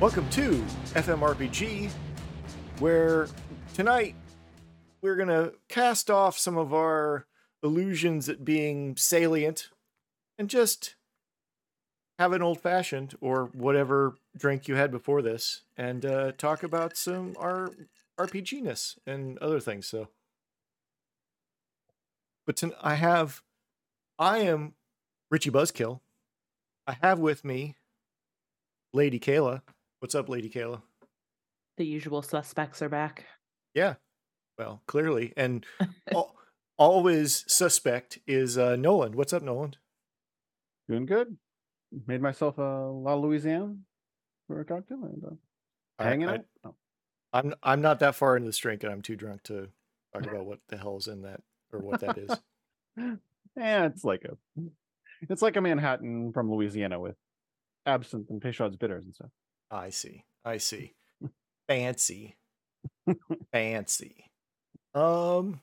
Welcome to FMRPG, where tonight we're going to cast off some of our illusions at being salient and just have an old fashioned or whatever drink you had before this and uh, talk about some our RPG ness and other things. So, but to, I have, I am Richie Buzzkill. I have with me Lady Kayla. What's up, Lady Kayla? The usual suspects are back. Yeah. Well, clearly. And al- always suspect is uh, Nolan. What's up, Nolan? Doing good. Made myself a La Louisiane for a cocktail and uh, I- hanging I- out. Oh. I'm I'm not that far into this drink and I'm too drunk to talk about what the hell's in that or what that is. yeah, it's like a it's like a Manhattan from Louisiana with absinthe and Peychaud's bitters and stuff. I see. I see. Fancy. Fancy. Um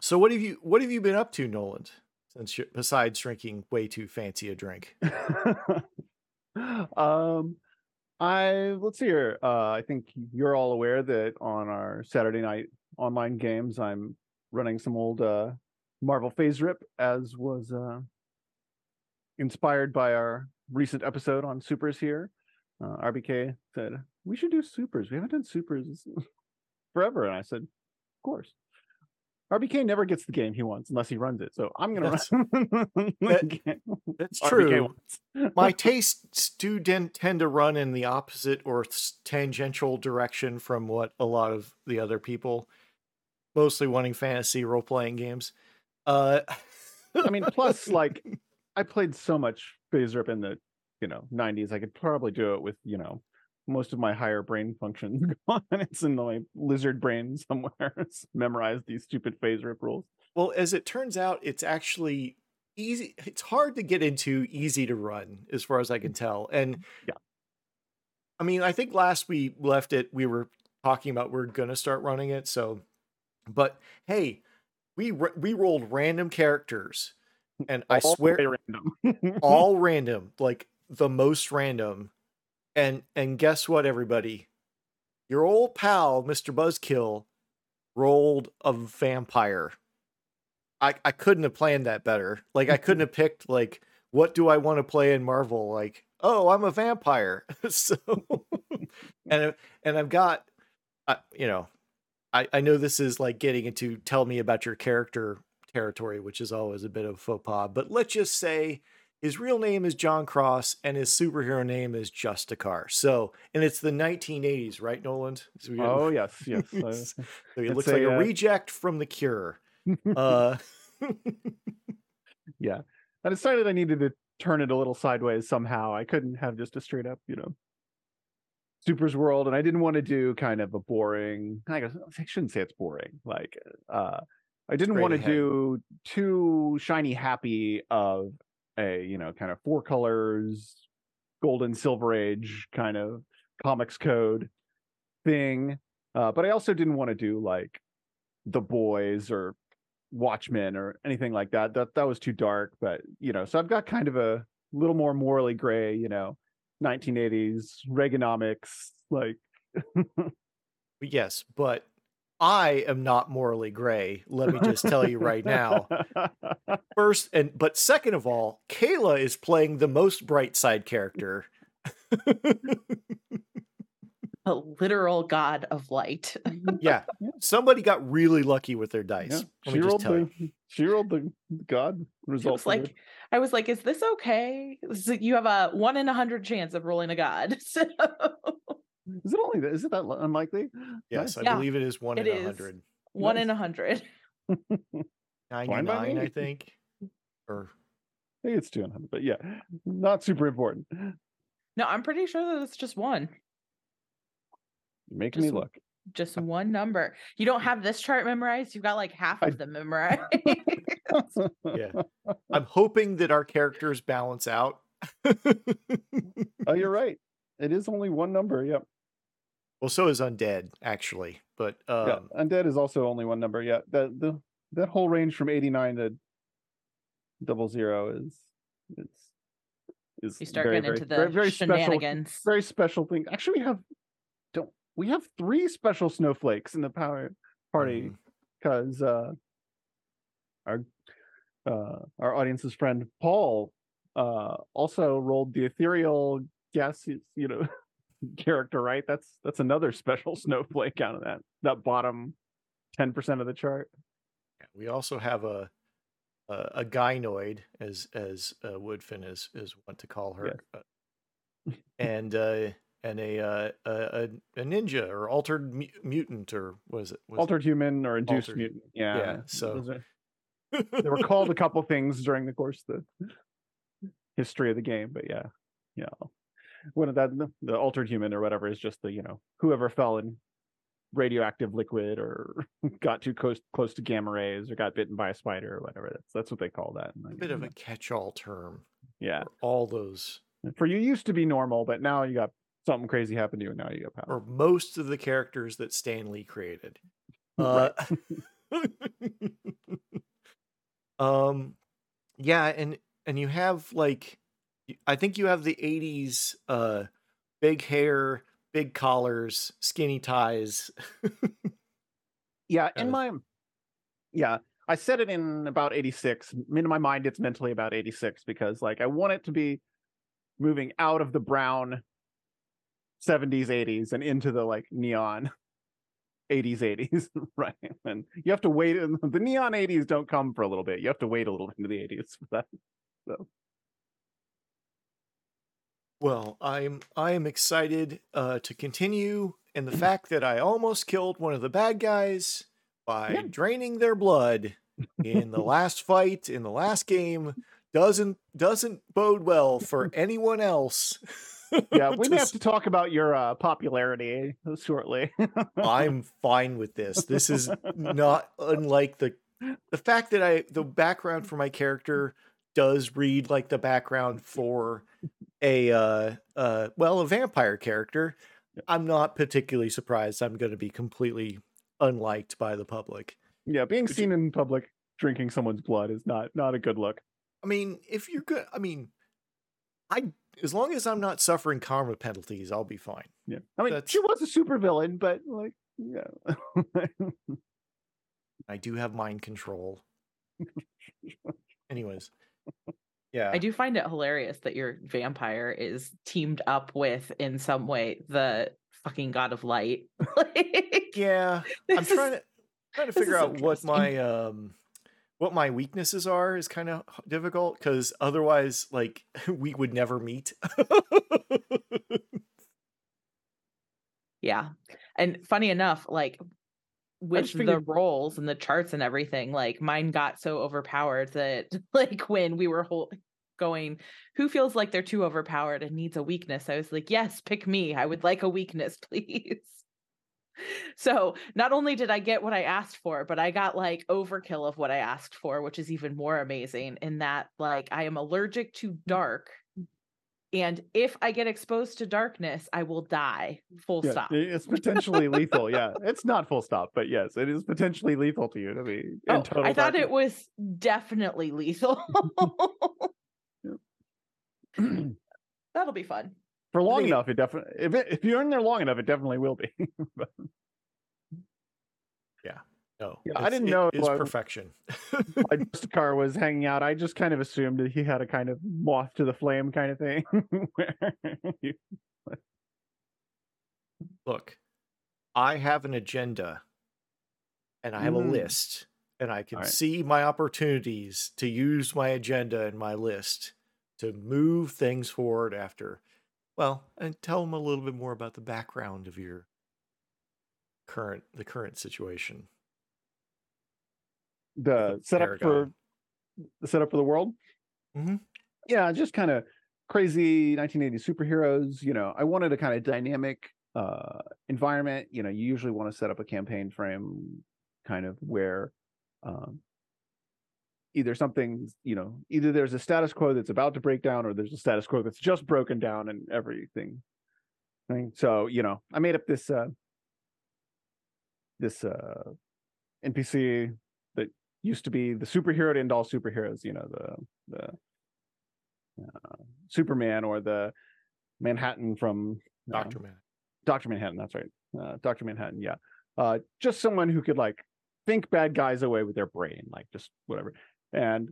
so what have you what have you been up to, Nolan? Since besides drinking way too fancy a drink. um I let's see here. Uh I think you're all aware that on our Saturday night online games I'm running some old uh Marvel FASERIP as was uh inspired by our recent episode on supers here. Uh, RBK said, We should do supers. We haven't done supers forever. And I said, Of course. RBK never gets the game he wants unless he runs it. So I'm going That's- to run that- That's true. My tastes do den- tend to run in the opposite or tangential direction from what a lot of the other people, mostly wanting fantasy role playing games. Uh, I mean, plus, like, I played so much FASERIP in the, you know, 90s. I could probably do it with, you know, most of my higher brain functions gone. It's in my lizard brain somewhere. It's memorized these stupid FASERIP rules. well, as it turns out, it's actually easy. It's hard to get into, easy to run, as far as I can mm. tell. And Yeah. I mean, I think last we left it, we were talking about we're gonna start running it. So, but hey, we we rolled random characters, and I swear random. all random, like the most random. And and guess what, everybody? Your old pal, Mr. Buzzkill, rolled a vampire. I I couldn't have planned that better. Like I couldn't have picked like what do I want to play in Marvel? Like, oh, I'm a vampire. so and and I've got I you know, I I know this is like getting into tell me about your character territory, which is always a bit of faux pas, but let's just say his real name is John Cross and his superhero name is Justicar. So, and it's the 1980s, right, Nolan? So oh, yes, yes. uh, so he looks like a, a uh, reject from the Cure. Uh, yeah. I decided I needed to turn it a little sideways somehow. I couldn't have just a straight up, you know, Super's World, and I didn't want to do kind of a boring. I guess I shouldn't say it's boring. Like, uh, I didn't want to do too shiny happy of a you know kind of four colors, golden silver age kind of comics code thing. Uh, but I also didn't want to do like the boys or Watchmen or anything like that. That that was too dark. But you know, so I've got kind of a little more morally gray, you know, 1980s Reaganomics, like yes, but I am not morally gray. Let me just tell you right now. First, and but second of all, Kayla is playing the most bright side character. A literal god of light. Mm-hmm. yeah, somebody got really lucky with their dice. Yeah, Let she me just rolled tell the you. she rolled the god It result. was for the- like I was like, is this okay? You have a one in a hundred chance of rolling a god. So is it only that? Is it that unlikely? Yes, I Yeah, believe it is one it in a hundred. one in a hundred. 99, I think. Or I think it's 200, but yeah, not super important. No, I'm pretty sure that it's just one. You're making me look. Just one number. You don't have this chart memorized. You've got like half I- of them memorized. Yeah. I'm hoping that our characters balance out. oh, you're right. It is only one number. Yep. Well, so is undead, actually. But um, yeah. Undead is also only one number. Yeah. That the that whole range from 89 to double zero is it's is You start very, getting very, into the very, very special very special thing. Actually, we have don't we have three special snowflakes in the power party because uh, our uh, our audience's friend Paul uh, also rolled the ethereal gas, you know, character. Right? That's that's another special snowflake out of that that bottom ten percent of the chart. we also have a a, a gynoid, as as uh, Woodfin is is want to call her, uh, and uh, and a, uh, a a ninja or altered mu- mutant or what is it? Was it- Altered human or induced Altered- mutant. Yeah. yeah, so- they were called a couple things during the course of the history of the game, but yeah, yeah. One of that the altered human or whatever is just the you know whoever fell in radioactive liquid or got too close close to gamma rays or got bitten by a spider or whatever. That's that's what they call that. a bit of a catch-all term yeah. all those For you used to be normal, but now you got something crazy happened to you, and now you got power. or most of the characters that Stan Lee created. Uh, um, yeah, and and you have like, I think you have the '80s, uh, big hair, big collars, skinny ties. Yeah, in my yeah, I said it in about 86. In my mind, it's mentally about 86 because like I want it to be moving out of the brown 70s, 80s and into the like neon 80s, 80s, right? And you have to wait. The neon 80s don't come for a little bit. You have to wait a little into the 80s for that. So Well, I'm I am excited uh, to continue, and the fact that I almost killed one of the bad guys by Yeah. draining their blood in the last fight in the last game doesn't doesn't bode well for anyone else. yeah, we may have to talk about your uh, popularity shortly. I'm fine with this. This is not unlike the the fact that I the background for my character does read like the background for a uh uh well a vampire character. I'm not particularly surprised I'm going to be completely unliked by the public. yeah, being Could you- seen in public drinking someone's blood is not not a good look. I mean, if you're good, I mean, I as long as I'm not suffering karma penalties, I'll be fine. Yeah, I mean, That's- she was a super villain, but like, yeah, I do have mind control. Anyways, yeah, I do find it hilarious that your vampire is teamed up with, in some way, the fucking god of light. like, yeah. I'm trying to trying to figure out what my um what my weaknesses are is kind of difficult because otherwise, like, we would never meet. Yeah. And funny enough, like with the figured- roles and the charts and everything, like mine got so overpowered that like when we were whole going, who feels like they're too overpowered and needs a weakness? I was like, yes, pick me. I would like a weakness, please. So not only did I get what I asked for, but I got like overkill of what I asked for, which is even more amazing in that like I am allergic to dark. And if I get exposed to darkness, I will die. Full yeah, stop. it's potentially lethal. Yeah, it's not full stop, but yes, it is potentially lethal to you to be Oh. I thought it was definitely lethal. That'll be fun. for long think it- enough. It definitely if it, if you're in there long enough, it definitely will be. But no, Yeah, I didn't it know, is uh, perfection. my car was hanging out. I just kind of assumed that he had a kind of moth to the flame kind of thing. you- Look, I have an agenda, and I have a Mm. list, and I can Alright. see my opportunities to use my agenda and my list to move things forward after. Well, and tell them a little bit more about the background of your current the current situation. the setup for the setup for the world. Mhm. Yeah, just kind of crazy 1980s superheroes. You know, I wanted a kind of dynamic uh, environment. You know, you usually want to set up a campaign frame kind of where um, either something's you know either there's a status quo that's about to break down or there's a status quo that's just broken down and everything right? so you know i made up this uh this uh npc that used to be the superhero to end all superheroes you know the the uh, superman or the manhattan from uh, Dr. manhattan Dr. Manhattan, that's right. Uh, Dr. Manhattan, yeah. Uh, just someone who could like think bad guys away with their brain, like just whatever. And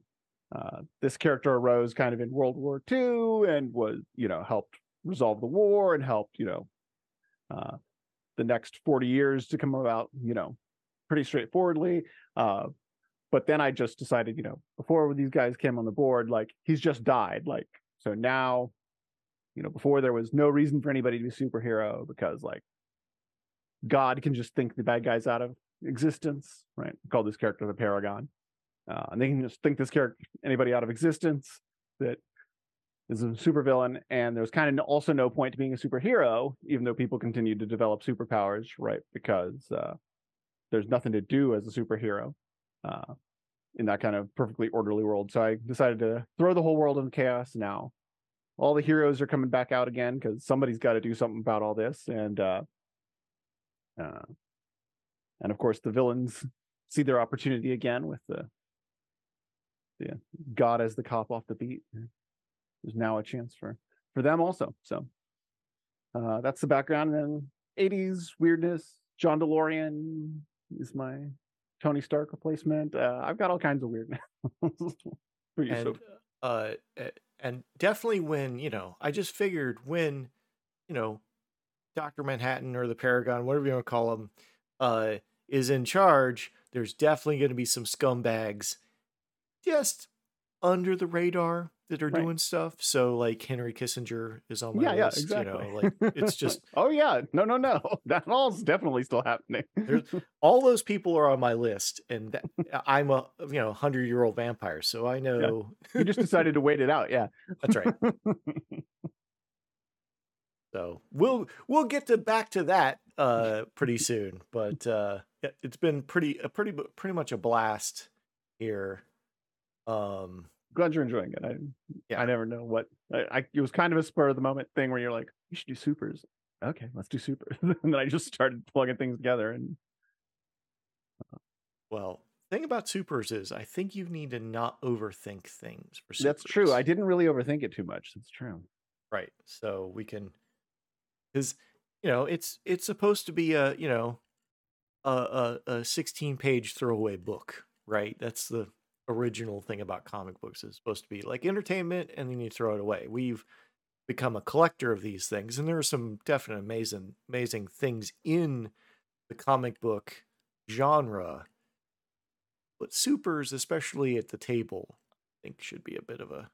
uh, this character arose kind of in World War II and was, you know, helped resolve the war and helped, you know, uh, the next 40 years to come about, you know, pretty straightforwardly. Uh, but then I just decided, you know, before these guys came on the board, like he's just died. Like, so now you know before there was no reason for anybody to be superhero because like god can just think the bad guys out of existence right I call this character the paragon uh, and they can just think this character anybody out of existence that is a supervillain. And there's kind of also no point to being a superhero even though people continue to develop superpowers right? Because uh, there's nothing to do as a superhero uh, in that kind of perfectly orderly world. So i decided to throw the whole world in chaos now. All the heroes are coming back out again because somebody's got to do something about all this. And uh, uh and of course the villains see their opportunity again with the the god as the cop off the beat there's now a chance for for them also so. Uh that's the background and then 80s weirdness john delorean is my tony stark replacement. Uh i've got all kinds of weirdness and uh and definitely when you know i just figured when you know dr manhattan or the paragon whatever you want to call him uh is in charge there's definitely going to be some scumbags just under the radar that are Right. doing stuff. So like henry kissinger is on my yeah yeah list exactly you know like it's just oh yeah. No no no. That all's definitely still happening. All those people are on my list and that, i'm a you know 100 year old vampire so i know you just decided to wait it out yeah. That's right. So we'll we'll get to back to that uh pretty soon. But uh it's been pretty a pretty pretty much a blast here. Um glad you're enjoying it i Yeah. i never know what I, I it was kind of a spur of the moment thing where you're like you should do supers okay let's do supers and then i just started plugging things together and well, thing about supers is I think you need to not overthink things for supers. that's true i didn't really overthink it too much that's true right. So we can cuz you know, it's it's supposed to be a, you know, a a, a 16 page throwaway book, right? That's the original thing about comic books is supposed to be like entertainment and then you throw it away. We've become a collector of these things and there are some definite amazing amazing things in the comic book genre. But supers especially at the table I think should be a bit of a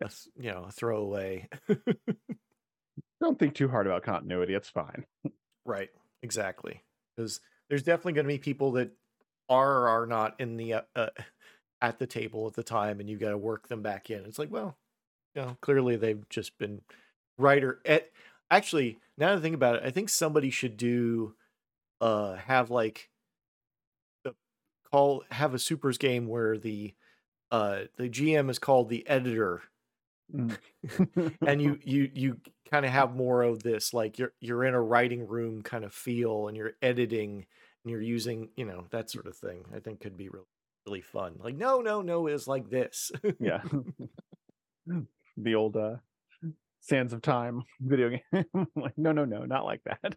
yes, you know, a throwaway. don't think too hard about continuity it's fine Right. Exactly. Because there's definitely going to be people that are or are not in the uh, uh, at the table at the time, and you've got to work them back in. It's like, well, you know, clearly they've just been writer. At, actually, now that I think about it, I think somebody should do uh have like the call have a supers game where the uh the GM is called the editor Mm. and you you you kind of have more of this like you're you're in a writing room kind of feel and you're editing and you're using you know that sort of thing i think could be really really fun like no no no it's like this. Yeah. The old uh sands of time video game. Like no no no not like that.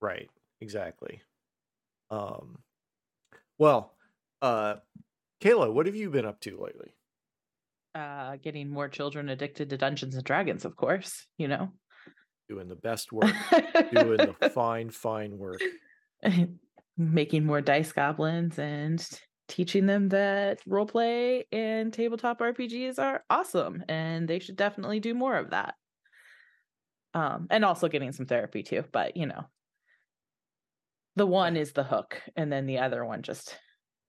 Right exactly. Um well uh kayla what have you been up to lately? Uh getting more children addicted to dungeons and dragons of course you know? Doing the best work doing the fine fine work. Making more dice goblins and teaching them that role play and tabletop rpgs are awesome and they should definitely do more of that. Um and also getting some therapy too but you know. The one is the hook and then the other one just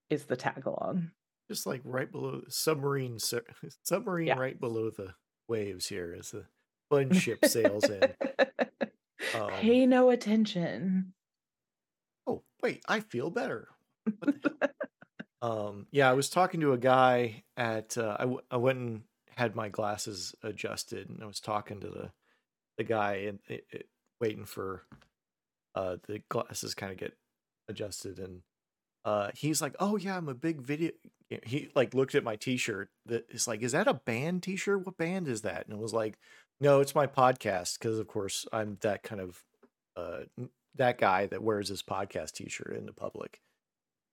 is the tag along just like right below submarine submarine Yeah. right below the waves here as the fun ship sails in. Um, pay no attention. Oh wait i feel better. What the hell? Um, yeah, I was talking to a guy at. Uh, I, w- I went and had my glasses adjusted, and I was talking to the the guy and it, it, waiting for uh the glasses kind of get adjusted, and uh he's like, "Oh yeah, I'm a big video." He like looked at my T-shirt. That is like, "Is that a band T-shirt? What band is that?" And it was like, "No, it's my podcast." Because of course I'm that kind of uh that guy that wears his podcast T-shirt in the public,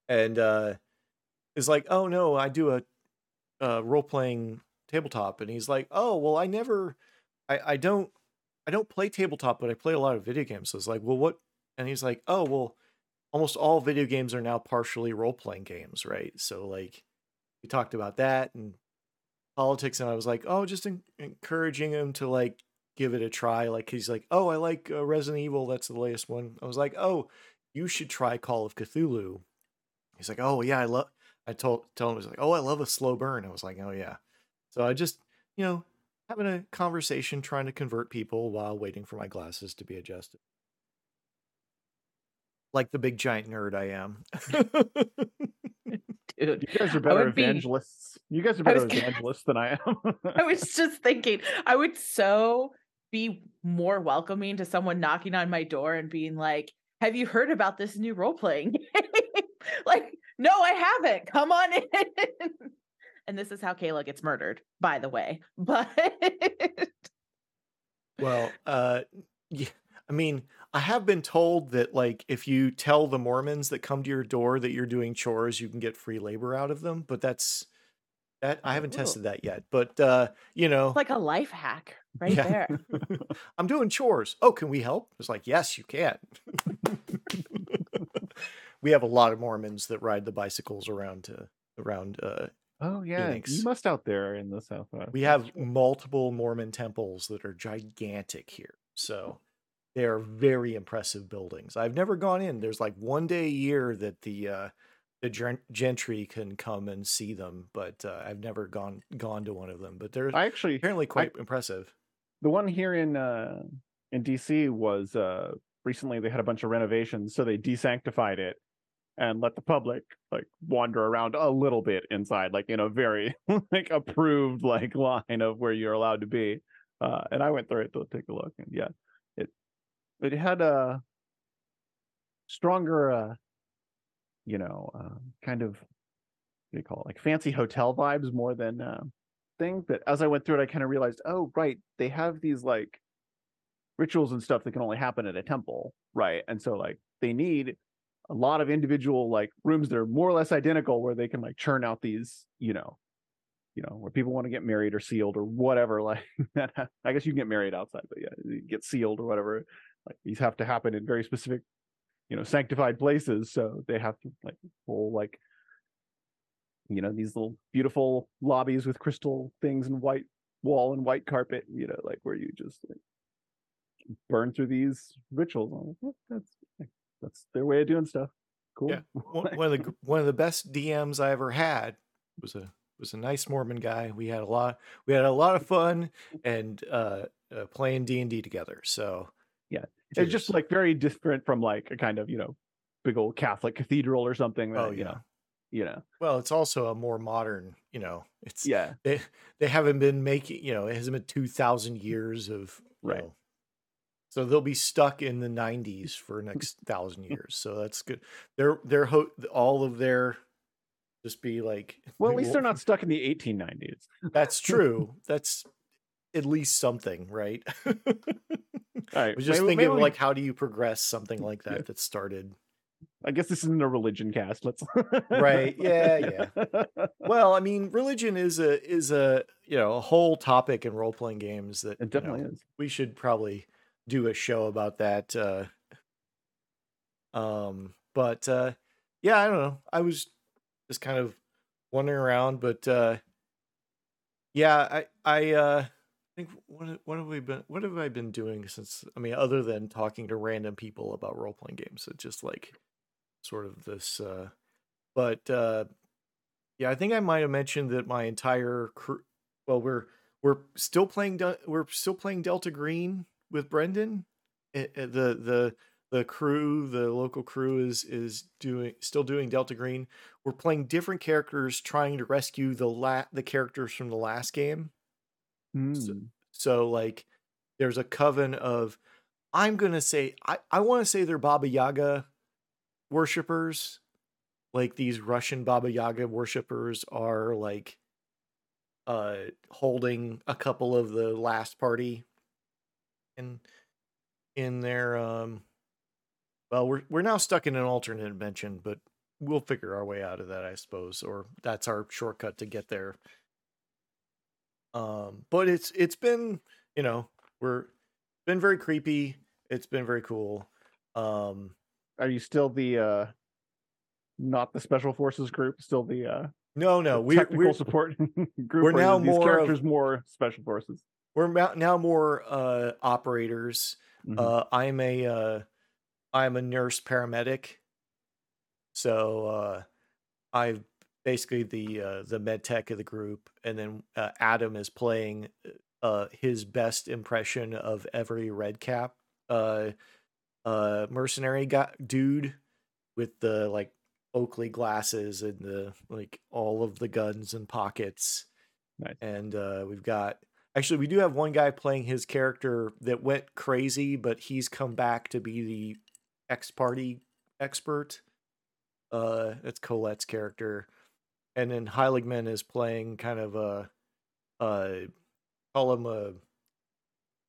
and uh is like, "Oh no, I do a, a role playing tabletop," and he's like, "Oh well, I never, I I don't, I don't play tabletop, but I play a lot of video games." So it's like, "Well, what?" And he's like, "Oh well, almost all video games are now partially role playing games, right?" So like, we talked about that and politics, and I was like, "Oh, just en- encouraging him to like." give it a try like he's like oh i like uh, resident evil that's the latest one i was like oh you should try call of cthulhu he's like oh yeah i love I told tell him I was like, "Oh, I love a slow burn." I was like, "Oh yeah." So I just, you know, having a conversation, trying to convert people while waiting for my glasses to be adjusted. Like the big giant nerd I am. Dude, You guys are better would be- evangelists. You guys are better was gonna- evangelists than I am. I was just thinking, I would so be more welcoming to someone knocking on my door and being like, Have you heard about this new role playing like, no, I haven't. Come on in. and this is how Kayla gets murdered, by the way. But well, uh yeah, I mean, I have been told that like if you tell the Mormons that come to your door that you're doing chores, you can get free labor out of them, but that's that I haven't Ooh. tested that yet. But uh, you know, it's like a life hack right Yeah. there. I'm doing chores. Oh, can we help? It's like, yes, you can. We have a lot of Mormons that ride the bicycles around to around. Uh, oh yeah, Phoenix. you must out there in the southwest. we have multiple Mormon temples that are gigantic here, so they are very impressive buildings. I've never gone in. There's like one day a year that the uh, the gentry can come and see them, but uh, I've never gone gone to one of them. But they're I actually apparently quite impressive. the one here in uh in DC was uh recently they had a bunch of renovations, so they desanctified it and let the public like wander around a little bit inside, like in a very like approved like line of where you're allowed to be. Uh and I went through it to take a look and yeah, it it had a stronger uh you know uh, kind of what do you call it like fancy hotel vibes more than uh thing but as i went through it i kind of realized oh right they have these like rituals and stuff that can only happen at a temple right and so like they need a lot of individual like rooms that are more or less identical where they can like churn out these you know you know where people want to get married or sealed or whatever like that i guess you can get married outside but yeah you get sealed or whatever like these have to happen in very specific you know sanctified places so they have to like whole like you know these little beautiful lobbies with crystal things and white wall and white carpet you know like where you just like burn through these rituals. I'm like, "Yeah, that's that's their way of doing stuff cool Yeah. one, one of the one of the best DMs I ever had was a was a nice Mormon guy. We had a lot we had a lot of fun and uh, uh playing D and D together. So Yeah. it's just like very different from like a kind of you know big old catholic cathedral or something that, oh you yeah. know you know Well, it's also a more modern. You know, it's yeah they they haven't been making. You know, it hasn't been two thousand years of you Right. know, so they'll be stuck in the '90s for mm. next thousand oh. years. So that's good. They're they're ho- all of their just be like. well at least they're not stuck in the 1890s That's true. That's at least something, right? all right I was just maybe- thinking, maybe we- like, how do you progress something like that Yeah. that started? i guess this isn't a religion cast let's Right, yeah, yeah. Well, I mean, religion is a is a you know a whole topic in role playing games that it you know, definitely is we should probably do a show about that. Uh, um, but uh, yeah, I don't know. I was just kind of wandering around, but uh, yeah, I I uh, think what what have we been what have I been doing since? I mean, other than talking to random people about role playing games, it's just like sort of this. Uh, but uh, yeah, I think I might have mentioned that my entire crew. Well, we're we're still playing we're still playing Delta Green with Brendan. Eh, eh, the the the crew, the local crew is is doing still doing Delta Green. We're playing different characters trying to rescue the la- the characters from the last game. Mm. So like there's a coven of I'm gonna say I, I wanna say they're Baba Yaga worshippers. Like these Russian Baba Yaga worshippers are like uh holding a couple of the last party in in their um well we're we're now stuck in an alternate dimension, but we'll figure our way out of that, I suppose, or that's our shortcut to get there. Um, but it's it's been you know we're been very creepy. It's been very cool. Um, Are you still the uh not the special forces group? Still the uh no, no, the we're technical we're support group? we're now more of- characters more special forces. We're now more uh operators. Mhm. Uh, I'm a uh, I'm a nurse paramedic. So uh, I've basically the uh, the med tech of the group, and then uh, Adam is playing uh, his best impression of every red cap uh, uh, mercenary guy, dude with the like Oakley glasses and the like all of the guns and pockets. Nice. And uh, we've got actually we do have one guy playing his character that went crazy, but he's come back to be the X party expert. Uh, that's Colette's character, and then Heiligman is playing kind of a, uh, call him a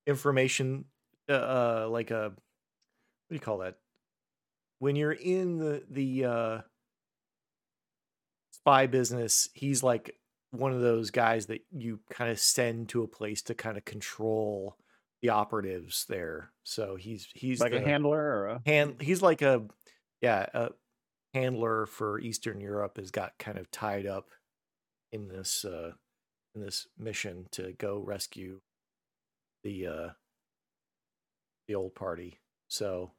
information, uh, uh, like a, what do you call that? When you're in the the uh, spy business, he's like one of those guys that you kind of send to a place to kind of control the operatives there. So he's he's like a handler or a hand he's like a yeah a handler for eastern europe has got kind of tied up in this uh in this mission to go rescue the uh the old party so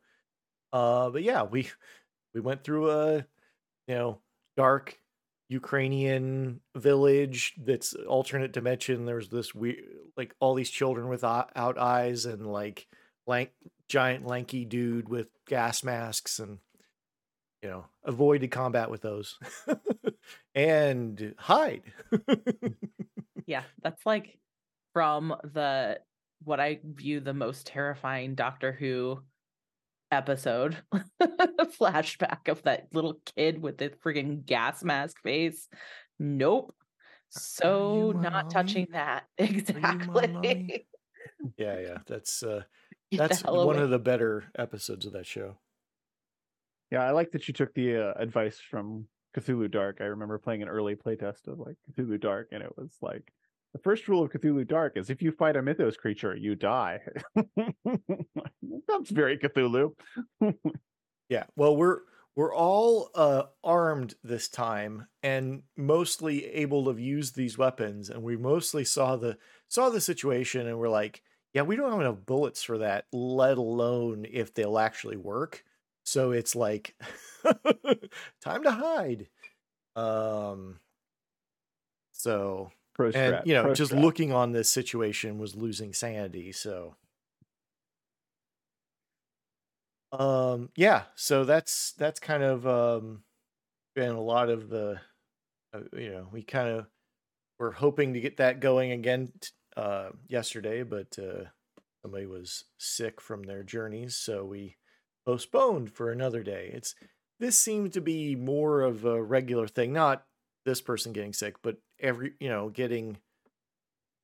uh but yeah we we went through a you know dark ukrainian village that's alternate dimension there's this weird like all these children with o- out eyes and like lank giant lanky dude with gas masks and you know avoided combat with those and hide. Yeah, that's like from the what I view the most terrifying Doctor Who episode flashback of that little kid with the freaking gas mask face. Nope. So not mommy? touching that. Exactly. yeah yeah that's uh that's one away. of the better episodes of that show Yeah, I like that you took the uh, advice from Cthulhu Dark. I remember playing an early playtest of like Cthulhu Dark, and it was like the first rule of Cthulhu Dark is if you fight a mythos creature, you die. That's very Cthulhu. Yeah. Well, we're we're all uh armed this time and mostly able to use these weapons and we mostly saw the saw the situation and we're like, yeah, we don't have enough bullets for that, let alone if they'll actually work. So it's like time to hide. Um so Pro and you know, just looking on this situation was losing sanity, so. Um yeah so that's that's kind of um been a lot of the uh, you know we kind of were hoping to get that going again t- uh yesterday but uh somebody was sick from their journeys so we postponed for another day. It's this seemed to be more of a regular thing not this person getting sick but every you know getting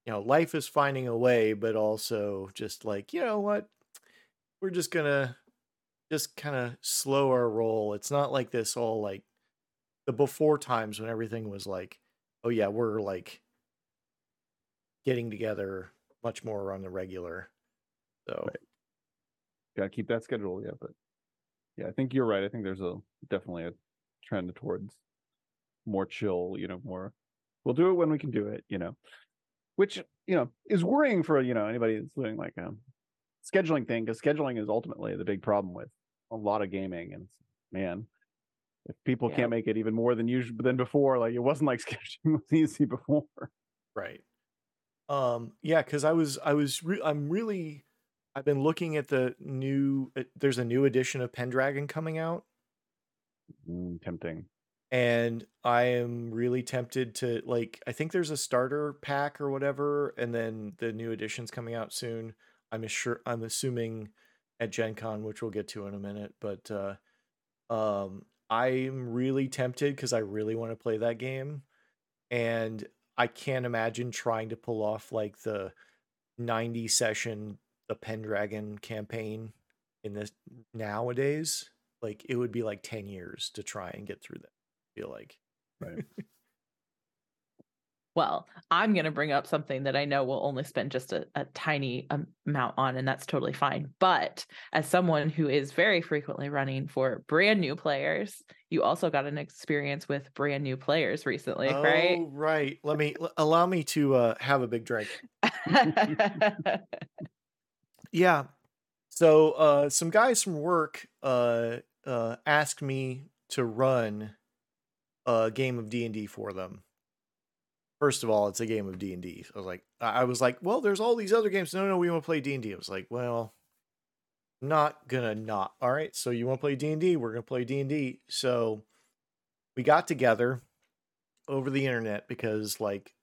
you know life is finding a way but also just like you know what we're just gonna just kind of slow our roll it's not like this all like the before times when everything was like oh yeah we're like getting together much more on the regular so Right. Gotta keep that schedule, yeah. But yeah, I think you're right. I think there's a definitely a trend towards more chill, you know, more we'll do it when we can do it, you know. Which, you know, is worrying for, you know, anybody that's doing like a scheduling thing, because scheduling is ultimately the big problem with a lot of gaming. And man, if people Yeah. can't make it even more than usual than before, like it wasn't like scheduling was easy before. Right. Um yeah, cuz I was I was re- I'm really I've been looking at the new. uh, There's a new edition of Pendragon coming out, Mm, tempting. And I am really tempted to like. I think there's a starter pack or whatever, and then the new edition's coming out soon. I'm sure. I'm assuming at Gen Con, which we'll get to in a minute, but uh, um, I'm really tempted because I really want to play that game, and I can't imagine trying to pull off like the 90 session the Pendragon campaign in this nowadays. Like it would be like 10 years to try and get through that. Feel like. Right. Well, I'm going to bring up something that I know we'll only spend just a, a tiny amount on, and that's totally fine. But as someone who is very frequently running for brand new players, you also got an experience with brand new players recently, right? Oh, right. Let me allow me to uh, have a big drink. Yeah. So uh some guys from work uh uh asked me to run a game of D&D for them. First of all, it's a game of D&D. So I was like I was like, "Well, there's all these other games. No, no, we want to play D&D." I was like, "Well, not gonna not. All right, so you want to play D&D? We're going to play D&D." So we got together over the internet because like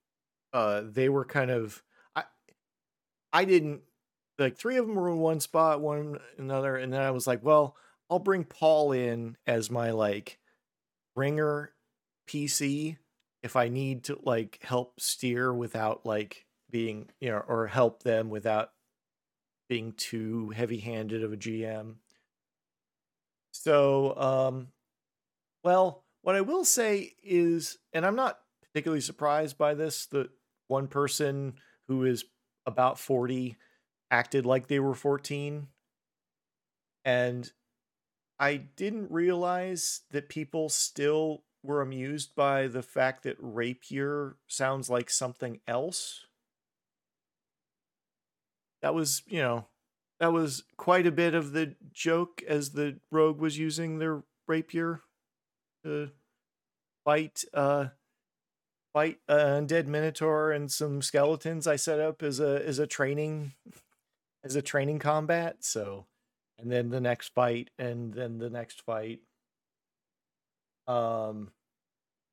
uh they were kind of I I didn't like three of them were in one spot, one another, and then I was like, well, I'll bring Paul in as my like ringer PC if I need to like help steer without like being, you know, or help them without being too heavy-handed of a GM. So, um well, what I will say is and I'm not particularly surprised by this, that one person who is about 40 acted like they were 14 and i didn't realize that people still were amused by the fact that rapier sounds like something else that was you know that was quite a bit of the joke as the rogue was using their rapier to fight uh fight an undead minotaur and some skeletons i set up as a as a training as a training combat. So, and then the next fight, and then the next fight. Um,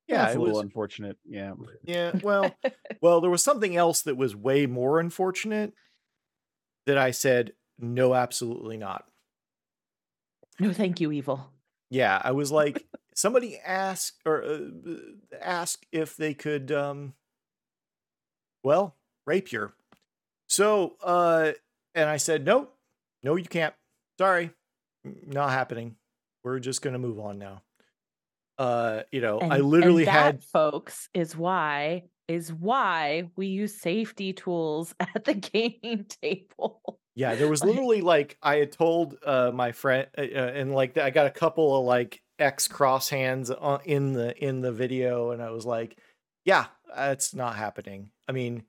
yeah, That's it a little was. unfortunate. Yeah. Yeah, well, well, there was something else that was way more unfortunate that I said no, absolutely not. no, thank you, evil. Yeah, I was like, somebody asked or uh, asked if they could, um, well, rapier. So, uh, and I said, nope, no, you can't. Sorry, not happening. We're just gonna move on now. Uh, you know, I literally and that, had folks is why is why we use safety tools at the gaming table. Yeah, there was literally like I had told uh my friend uh, uh, and like I got a couple of like X cross hands in the in the video and I was like, yeah, it's not happening. I mean,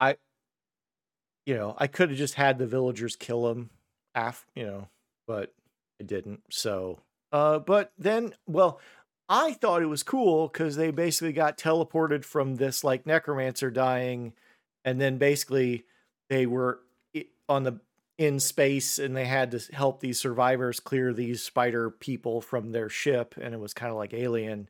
I you know, I could have just had the villagers kill him af, you know, but I didn't. So, uh but then well, I thought it was cool cuz they basically got teleported from this like necromancer dying and then basically they were on the in space and they had to help these survivors clear these spider people from their ship and it was kind of like alien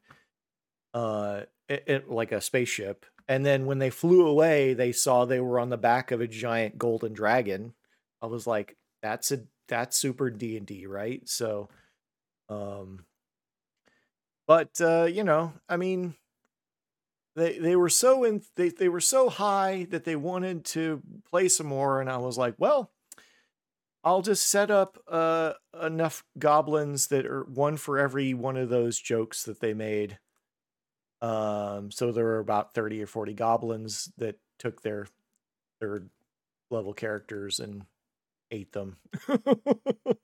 uh it, it, like a spaceship. And then when they flew away they saw they were on the back of a giant golden dragon. I was like that's a that's super d&d right? So um but uh you know i mean they they were so in they, they were so high that they wanted to play some more and i was like well i'll just set up uh enough goblins that are one for every one of those jokes that they made. Um so there were about 30 or 40 goblins that took their third level characters and ate them.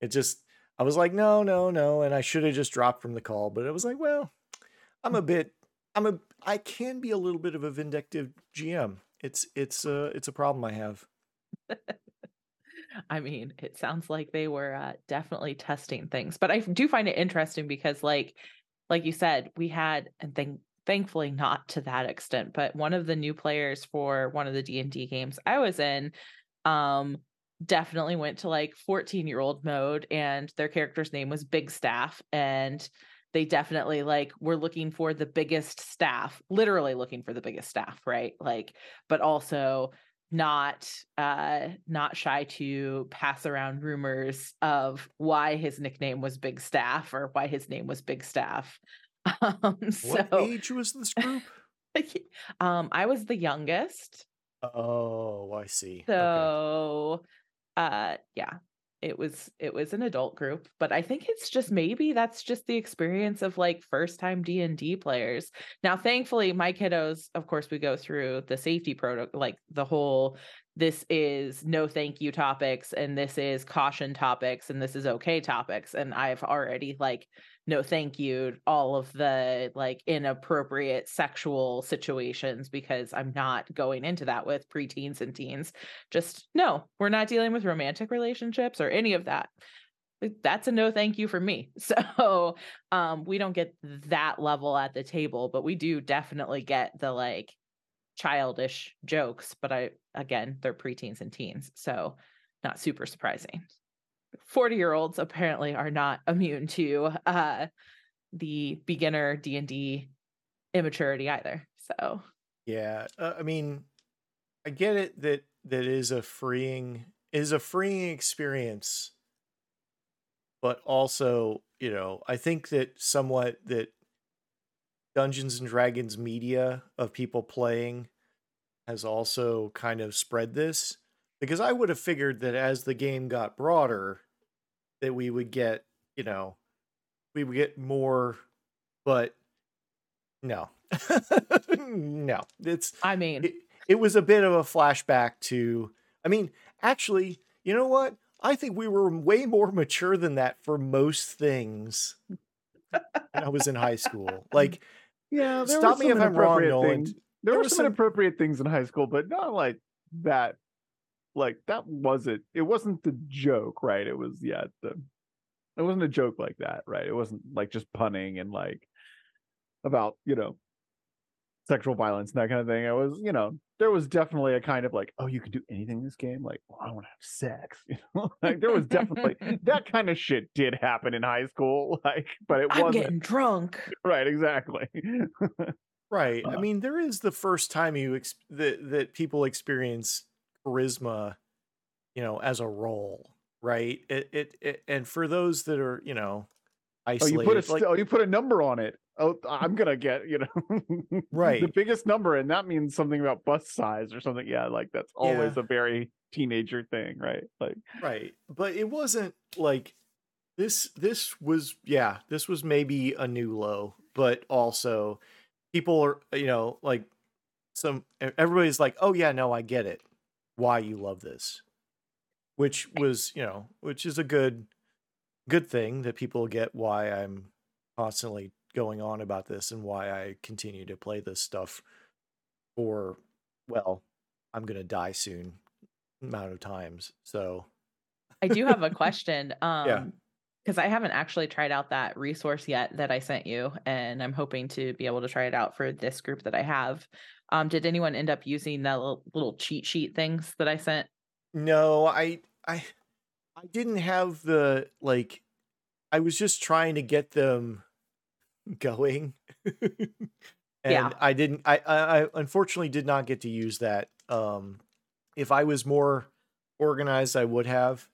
It just i was like no no no and i should have just dropped from the call but it was like well i'm a bit i'm a i can be a little bit of a vindictive gm it's it's uh it's a problem i have. I mean, it sounds like they were uh, definitely testing things, but I do find it interesting because, like, like you said, we had, and thank, thankfully not to that extent, but one of the new players for one of the D and D games I was in um definitely went to like 14 year old mode and their character's name was big staff and they definitely like were looking for the biggest staff literally looking for the biggest staff right like but also not uh not shy to pass around rumors of why his nickname was big staff or why his name was big staff um What so age was this group? um i was the youngest oh, I see. Okay. Uh yeah it was it was an adult group but i think it's just maybe that's just the experience of like first time d&d players. Now thankfully my kiddos of course we go through the safety protocol like the whole this is no thank you topics and this is caution topics and this is okay topics and i've already like no thank you all of the like inappropriate sexual situations because i'm not going into that with preteens and teens. Just no we're not dealing with romantic relationships or any of that. That's a no thank you for me. So um we don't get that level at the table but we do definitely get the like childish jokes but i again they're preteens and teens so not super surprising 40 year olds apparently are not immune to uh the beginner d&d immaturity either so. Yeah, uh, I mean, I get it that that is a freeing is a freeing experience, but also, you know, I think that somewhat that Dungeons and Dragons media of people playing has also kind of spread this because I would have figured that as the game got broader that we would get, you know, we would get more but no. no. It's i mean it, it was a bit of a flashback to i mean actually you know what i think we were way more mature than that for most things when i was in high school like Yeah, Stop me if I'm wrong, Nolan. things. There, There were some, some- inappropriate things in high school, but not like that. Like that wasn't. It wasn't the joke, right? It was yeah. The it wasn't a joke like that, right? It wasn't like just punning and like about you know sexual violence and that kind of thing. It was you know there was definitely a kind of like oh you can do anything in this game like well, I want to have sex, you know like there was definitely that kind of shit did happen in high school, like but it i'm wasn't getting drunk right exactly. right i Uh, mean there is the first time you ex- that that people experience charisma you know as a role right it, it, it and for those that are you know Oh, you put a like, oh, you put a number on it. Oh, I'm gonna get you know right? the biggest number, and that means something about bust size or something. Yeah, like that's always Yeah. a very teenager thing, right? Like right but it wasn't like this this was yeah this was maybe a new low but also people are you know like some everybody's like oh yeah no i get it why you love this which was you know which is a good good thing that people get why i'm constantly going on about this and why i continue to play this stuff for well i'm gonna die soon amount of times so I do have a question. Um Yeah. Because I haven't actually tried out that resource yet that I sent you, and I'm hoping to be able to try it out for this group that I have. Um, did anyone end up using the little, little cheat sheet things that I sent? No, I I I didn't have the like I was just trying to get them going. and Yeah. I didn't I, I I unfortunately did not get to use that. Um if I was more organized I would have,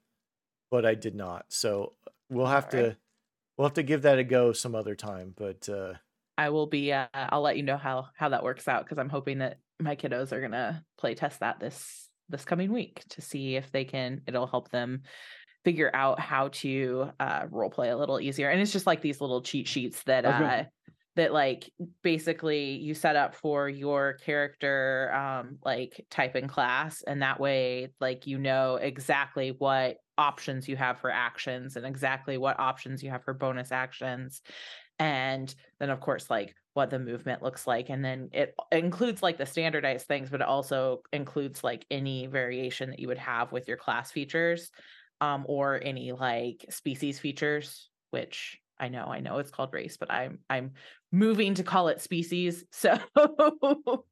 but I did not. So we'll have Alright. to we'll have to give that a go some other time, but uh I will be. Uh, I'll let you know how how that works out because I'm hoping that my kiddos are gonna play test that this this coming week to see if they can. It'll help them figure out how to uh, role play a little easier. And it's just like these little cheat sheets that I uh, that like basically you set up for your character um like type in class and that way like you know exactly what options you have for actions and exactly what options you have for bonus actions. And then of course like what the movement looks like. And then it includes like the standardized things but it also includes like any variation that you would have with your class features um or any like species features which I know I know it's called race but I'm I'm moving to call it species. So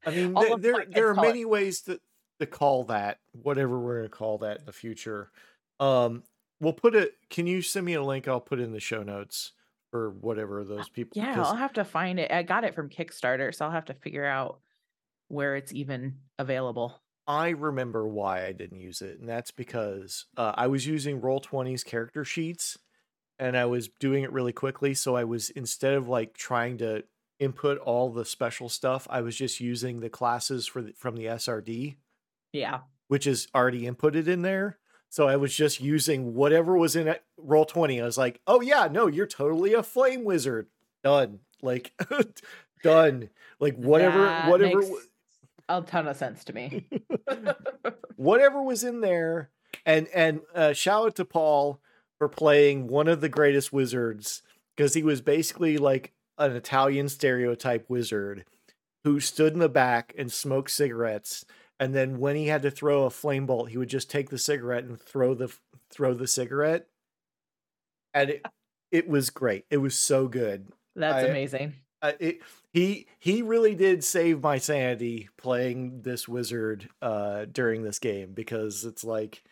I mean all th- of there there are call it- many ways that to call that whatever we're gonna call that in the future. Um, we'll put it. Can you send me a link? I'll put in the show notes for whatever those people. Yeah, I'll have to find it. I got it from Kickstarter, so I'll have to figure out where it's even available. I remember why I didn't use it, and that's because uh, I was using Roll 20's character sheets, and I was doing it really quickly. So I was instead of like trying to input all the special stuff, I was just using the classes for the, from the SRD. Yeah. which is already inputted in there. So I was just using whatever was in it, roll 20. I was like, oh yeah, no, you're totally a flame wizard. Done. Like done. Like whatever, That whatever, a ton of sense to me. whatever was in there. And and uh, shout out to Paul for playing one of the greatest wizards because he was basically like an Italian stereotype wizard who stood in the back and smoked cigarettes. And then when he had to throw a flame bolt, he would just take the cigarette and throw the throw the cigarette. And it it was great. It was so good. That's I- amazing. Uh, it, he he really did save my sanity playing this wizard uh during this game because it's like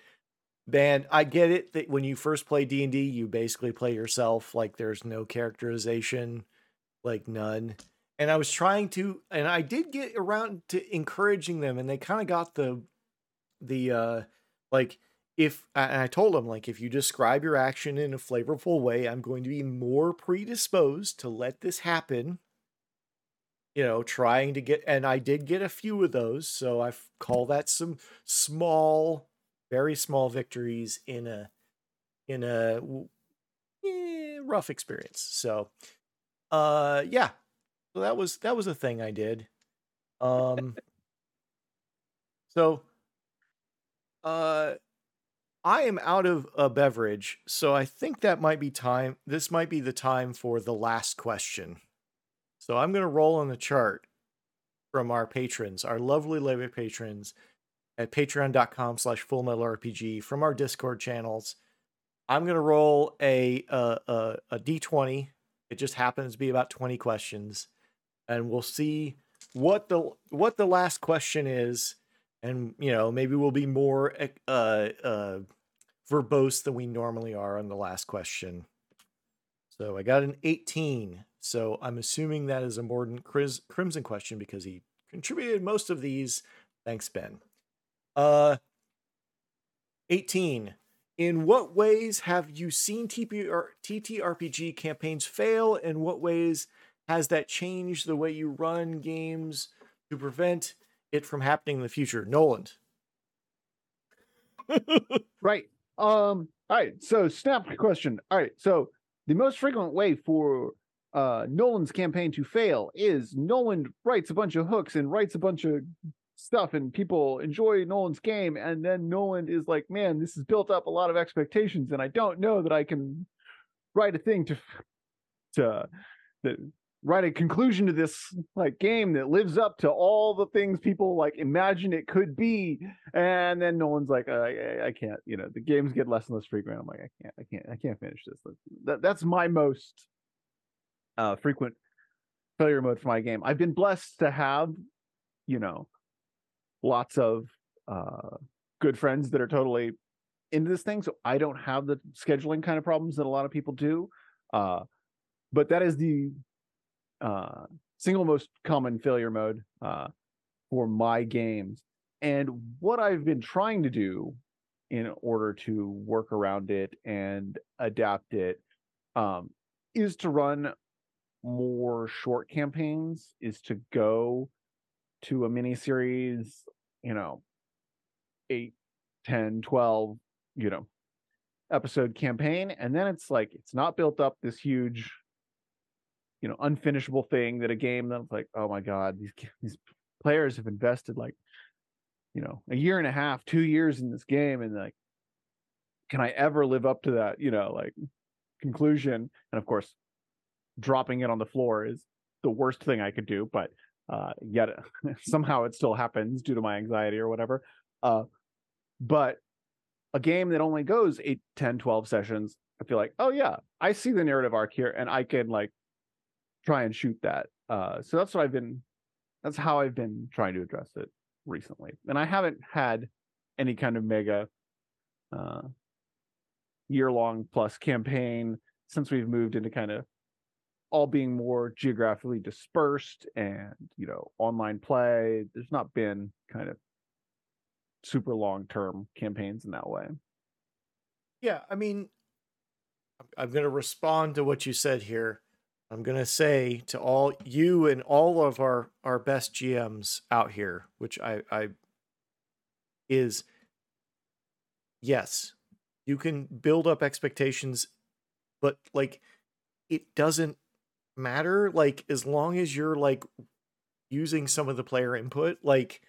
man i get it that when you first play d&d you basically play yourself like there's no characterization like none and i was trying to and i did get around to encouraging them and they kind of got the the uh like if and i told them like if you describe your action in a flavorful way i'm going to be more predisposed to let this happen. You know trying to get and i did get a few of those so I call that some small very small victories in a in a eh, rough experience so uh yeah so that was that was a thing i did um so uh I am out of a beverage, so I think that might be time. This might be the time for the last question. So I'm going to roll on the chart from our patrons, our lovely lovely patrons at patreon.com slash full metal RPG from our Discord channels. I'm going to roll a, a, a, a d20. It just happens to be about 20 questions. And we'll see what the what the last question is. And, you know, maybe we'll be more uh, uh, verbose than we normally are on the last question. So I got an 18. So I'm assuming that is a Morden Chris, Crimson question because he contributed most of these. Thanks, Ben. Uh, 18. In what ways have you seen TPR, TTRPG campaigns fail? In what ways has that changed the way you run games to prevent it from happening in the future? Noland. Right. Um. All right. So, snap question. All right. So, the most frequent way for uh Nolan's campaign to fail is Nolan writes a bunch of hooks and writes a bunch of stuff, and people enjoy Nolan's game, and then Nolan is like, "Man, this has built up a lot of expectations, and I don't know that I can write a thing to to that write a conclusion to this like game that lives up to all the things people like imagine it could be. And then no one's like uh, I, I can't you know the games get less and less frequent. I'm like i can't i can't i can't finish this. That, that's my most uh frequent failure mode for my game. I've been blessed to have you know lots of uh good friends that are totally into this thing. So i don't have the scheduling kind of problems that a lot of people do. Uh but that is the uh single most common failure mode uh for my games. And what i've been trying to do in order to work around it and adapt it um is to run more short campaigns is to go to a mini series you know 8 10 12 you know episode campaign. And then it's like it's not built up this huge you know unfinishable thing that a game that's like oh my god these these players have invested like you know a year and a half two years in this game and like can i ever live up to that you know like conclusion? And of course dropping it on the floor is the worst thing i could do but uh yet somehow it still happens due to my anxiety or whatever uh but a game that only goes 8 10 12 sessions i feel like oh yeah i see the narrative arc here and i can like try and shoot that uh so that's what i've been that's how i've been trying to address it recently, and I haven't had any kind of mega uh, year long plus campaign since we've moved into kind of all being more geographically dispersed and you know online play. There's not been kind of super long term campaigns in that way. Yeah i mean i'm going to respond to what you said here i'm going to say to all you and all of our our best gms out here which i i is yes you can build up expectations but like it doesn't matter like as long as you're like using some of the player input like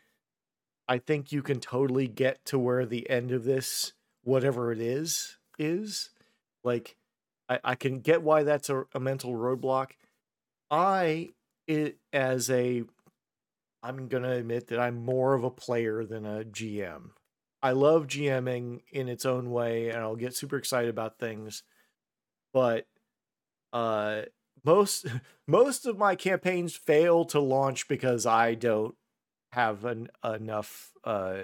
i think you can totally get to where the end of this whatever it is is like i, I can get why that's a, a mental roadblock i it as a i'm gonna admit that i'm more of a player than a gm i love gming in its own way and i'll get super excited about things but uh most most of my campaigns fail to launch because I don't have an, enough uh,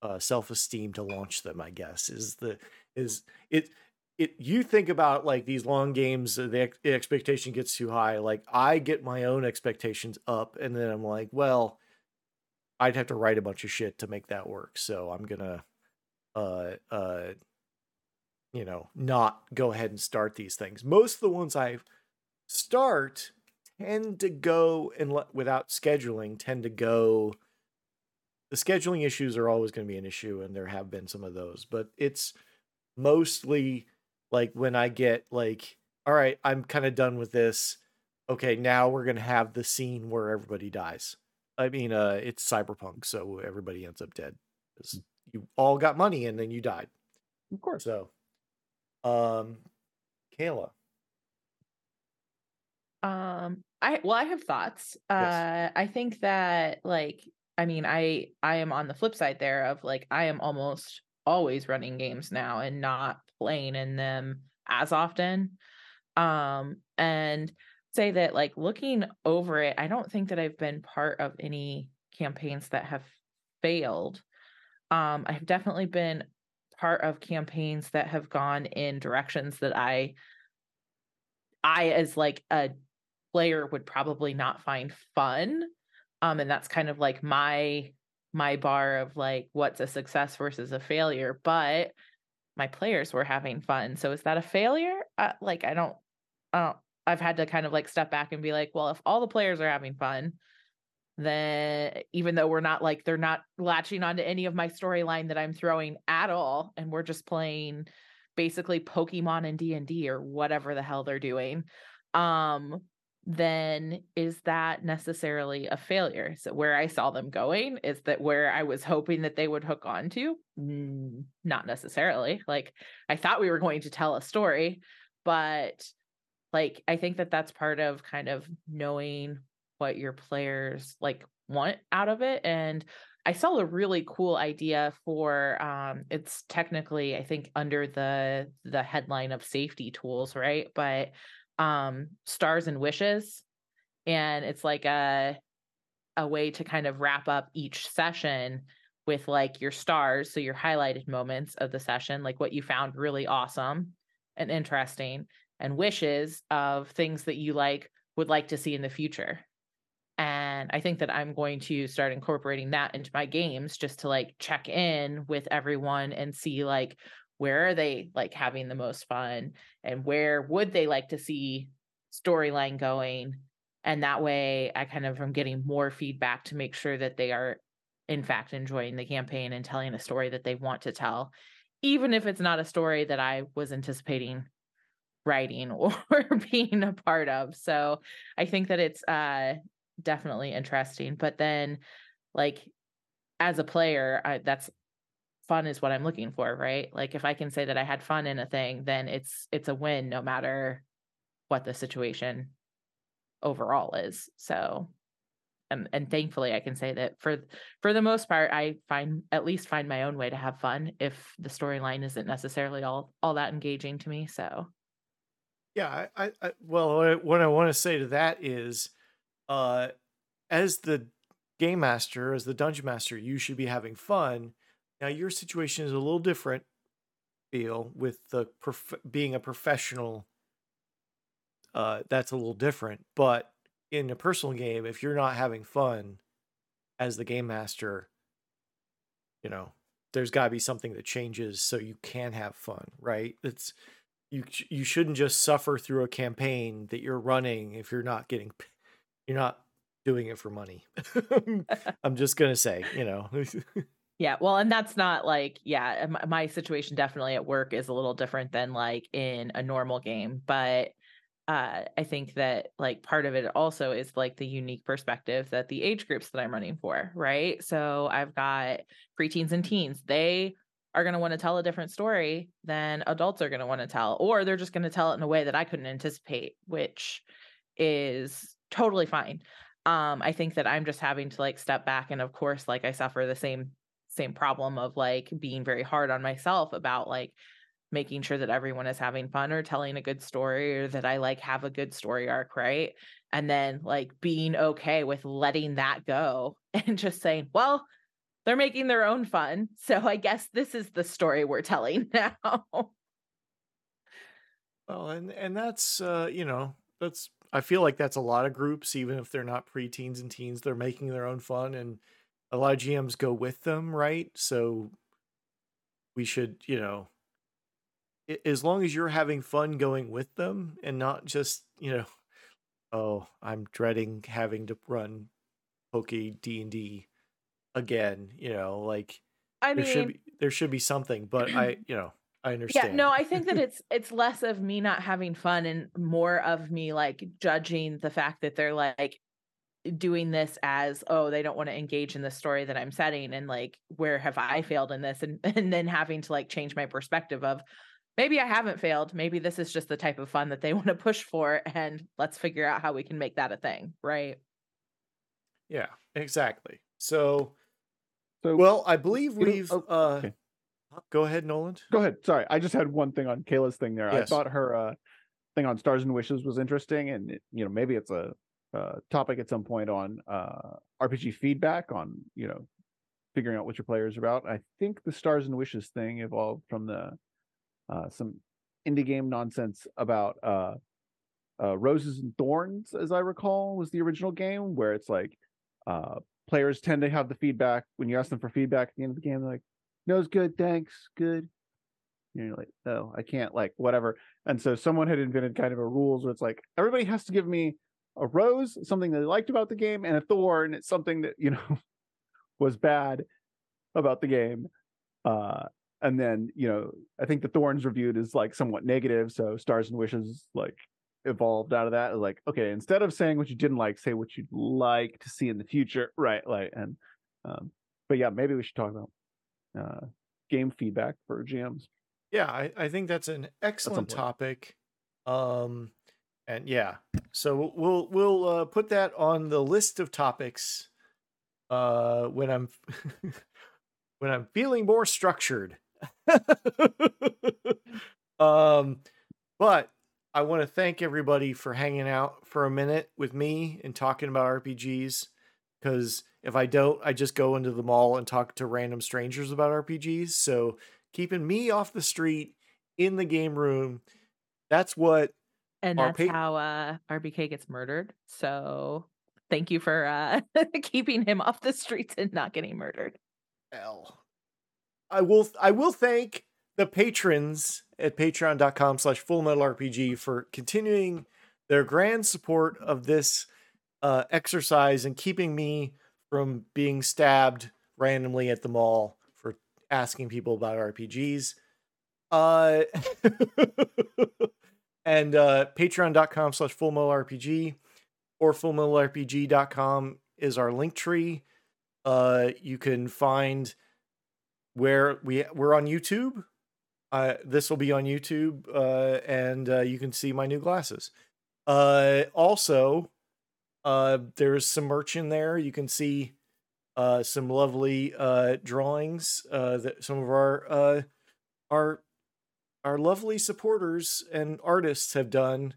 uh, self esteem to launch them. I guess is the is it it you think about like these long games the, the expectation gets too high like i get my own expectations up and then i'm like well i'd have to write a bunch of shit to make that work so i'm gonna uh uh you know, not go ahead and start these things. Most of the ones I start tend to go and without scheduling tend to go the scheduling issues are always going to be an issue and there have been some of those but it's mostly like when i get like all right i'm kind of done with this okay now we're going to have the scene where everybody dies i mean uh it's cyberpunk so everybody ends up dead you all got money and then you died of course so um, Kayla. Um, I well, I have thoughts. Yes. Uh, I think that like, I mean, I I am on the flip side there of like, I am almost always running games now and not playing in them as often. Um, and say that like looking over it, I don't think that I've been part of any campaigns that have failed. Um, I've definitely been part of campaigns that have gone in directions that I I as like a player would probably not find fun. Um and that's kind of like my my bar of like what's a success versus a failure, but my players were having fun. So is that a failure? Uh, like I don't I don't I've had to kind of like step back and be like, well, if all the players are having fun, then even though we're not like they're not latching onto any of my storyline that I'm throwing at all and we're just playing basically Pokemon and D&D or whatever the hell they're doing um then is that necessarily a failure. So where I saw them going is that where I was hoping that they would hook on to mm, not necessarily. Like I thought we were going to tell a story but like I think that that's part of kind of knowing what your players like want out of it. And I saw a really cool idea for um it's technically I think under the the headline of safety tools, right? But um stars and wishes. And it's like a a way to kind of wrap up each session with like your stars, so your highlighted moments of the session, like what you found really awesome and interesting and wishes of things that you like would like to see in the future. And i think that i'm going to start incorporating that into my games just to like check in with everyone and see like where are they like having the most fun and where would they like to see storyline going and that way i kind of am getting more feedback to make sure that they are in fact enjoying the campaign and telling a story that they want to tell even if it's not a story that i was anticipating writing or being a part of so i think that it's uh definitely interesting. But then, like, as a player, I, that's fun is what I'm looking for, right? Like, if I can say that I had fun in a thing, then it's it's a win, no matter what the situation overall is. So, and and thankfully, I can say that for for the most part, I find at least find my own way to have fun if the storyline isn't necessarily all all that engaging to me. So. Yeah, I, I well, what I want to say to that is uh, as the game master, as the dungeon master, you should be having fun. Now your situation is a little different, feel with the prof- being a professional. Uh, that's a little different, but in a personal game, if you're not having fun as the game master, you know, there's got to be something that changes so you can have fun, right? It's you you shouldn't just suffer through a campaign that you're running if you're not getting you're not doing it for money. I'm just going to say, you know. yeah, well, and that's not like yeah, my situation definitely at work is a little different than like in a normal game, but uh, I think that like part of it also is like the unique perspective that the age groups that I'm running for, right? So I've got preteens and teens. They are going to want to tell a different story than adults are going to want to tell, or they're just going to tell it in a way that I couldn't anticipate, which is totally fine. Um, I think that I'm just having to like step back, and of course, like I suffer the same same problem of like being very hard on myself about like making sure that everyone is having fun or telling a good story or that I like have a good story arc, right? And then like being okay with letting that go and just saying, well, they're making their own fun. So I guess this is the story we're telling now. well, and and that's uh, you know, that's I feel like that's a lot of groups, even if they're not preteens and teens, they're making their own fun and a lot of GMs go with them, right? So we should, you know, as long as you're having fun going with them and not just you know oh i'm dreading having to run pokey d&d again you know like i there mean should be, there should be something but i you know i understand yeah no i think that it's it's less of me not having fun and more of me like judging the fact that they're like doing this as oh they don't want to engage in the story that i'm setting and like where have i failed in this and and then having to like change my perspective of maybe I haven't failed. Maybe this is just the type of fun that they want to push for, and let's figure out how we can make that a thing, right? Yeah, exactly. So, so well, I believe we've. Oh, uh, okay. Go ahead, Nolan. Go ahead. Sorry, I just had one thing on Kayla's thing there. Yes. I thought her uh, thing on stars and wishes was interesting, and it, you know maybe it's a, a topic at some point on uh, RPG feedback on you know figuring out what your players are about. I think the stars and wishes thing evolved from the uh, some indie game nonsense about uh, uh, Roses and Thorns, as I recall, was the original game where it's like uh, players tend to have the feedback when you ask them for feedback at the end of the game. They're like, "No, it's good, thanks, good." You're like, "No, I can't." Like whatever. And so someone had invented kind of a rules where it's like everybody has to give me a rose, something they liked about the game, and a thorn, it's something that you know was bad about the game. Uh, and then you know i think the thorns reviewed is like somewhat negative so stars and wishes like evolved out of that like okay instead of saying what you didn't like say what you'd like to see in the future. Right like and um but yeah maybe we should talk about uh game feedback for gms yeah i, I think that's an excellent topic. Um and yeah so we'll we'll uh, put that on the list of topics uh when i'm when i'm feeling more structured um, but I want to thank everybody for hanging out for a minute with me and talking about RPGs. Because if I don't, I just go into the mall and talk to random strangers about RPGs. So keeping me off the street in the game room, that's what. And that's pa- how uh, RBK gets murdered. So thank you for uh, keeping him off the streets and not getting murdered. L. I will I will thank the patrons at patreon.com slash full metal RPG for continuing their grand support of this uh, exercise and keeping me from being stabbed randomly at the mall for asking people about RPGs. Uh, and uh, patreon.com slash full metal RPG or fullmetalrpg.com is our link tree. Uh, you can find where we we're on YouTube. Uh, this will be on YouTube, uh, and uh, you can see my new glasses. Uh, also, there's some merch in there. You can see some lovely drawings that some of our our our lovely supporters and artists have done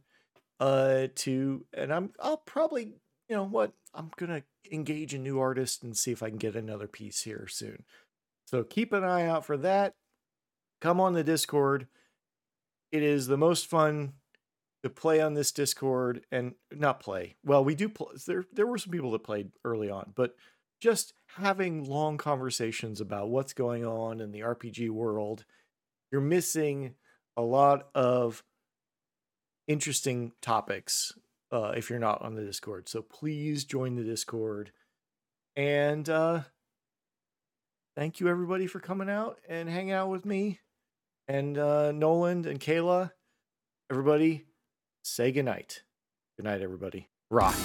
uh, to, and I'm I'll probably you know what? I'm gonna engage a new artist and see if I can get another piece here soon. So keep an eye out for that. Come on the Discord. It is the most fun to play on this Discord and not play. Well, we do play. There, there were some people that played early on, but just having long conversations about what's going on in the RPG world, you're missing a lot of interesting topics uh, if you're not on the Discord. So please join the Discord. And uh, thank you, everybody, for coming out and hanging out with me and uh, Nolan and Kayla. Everybody, say goodnight. Good night, everybody. Rock.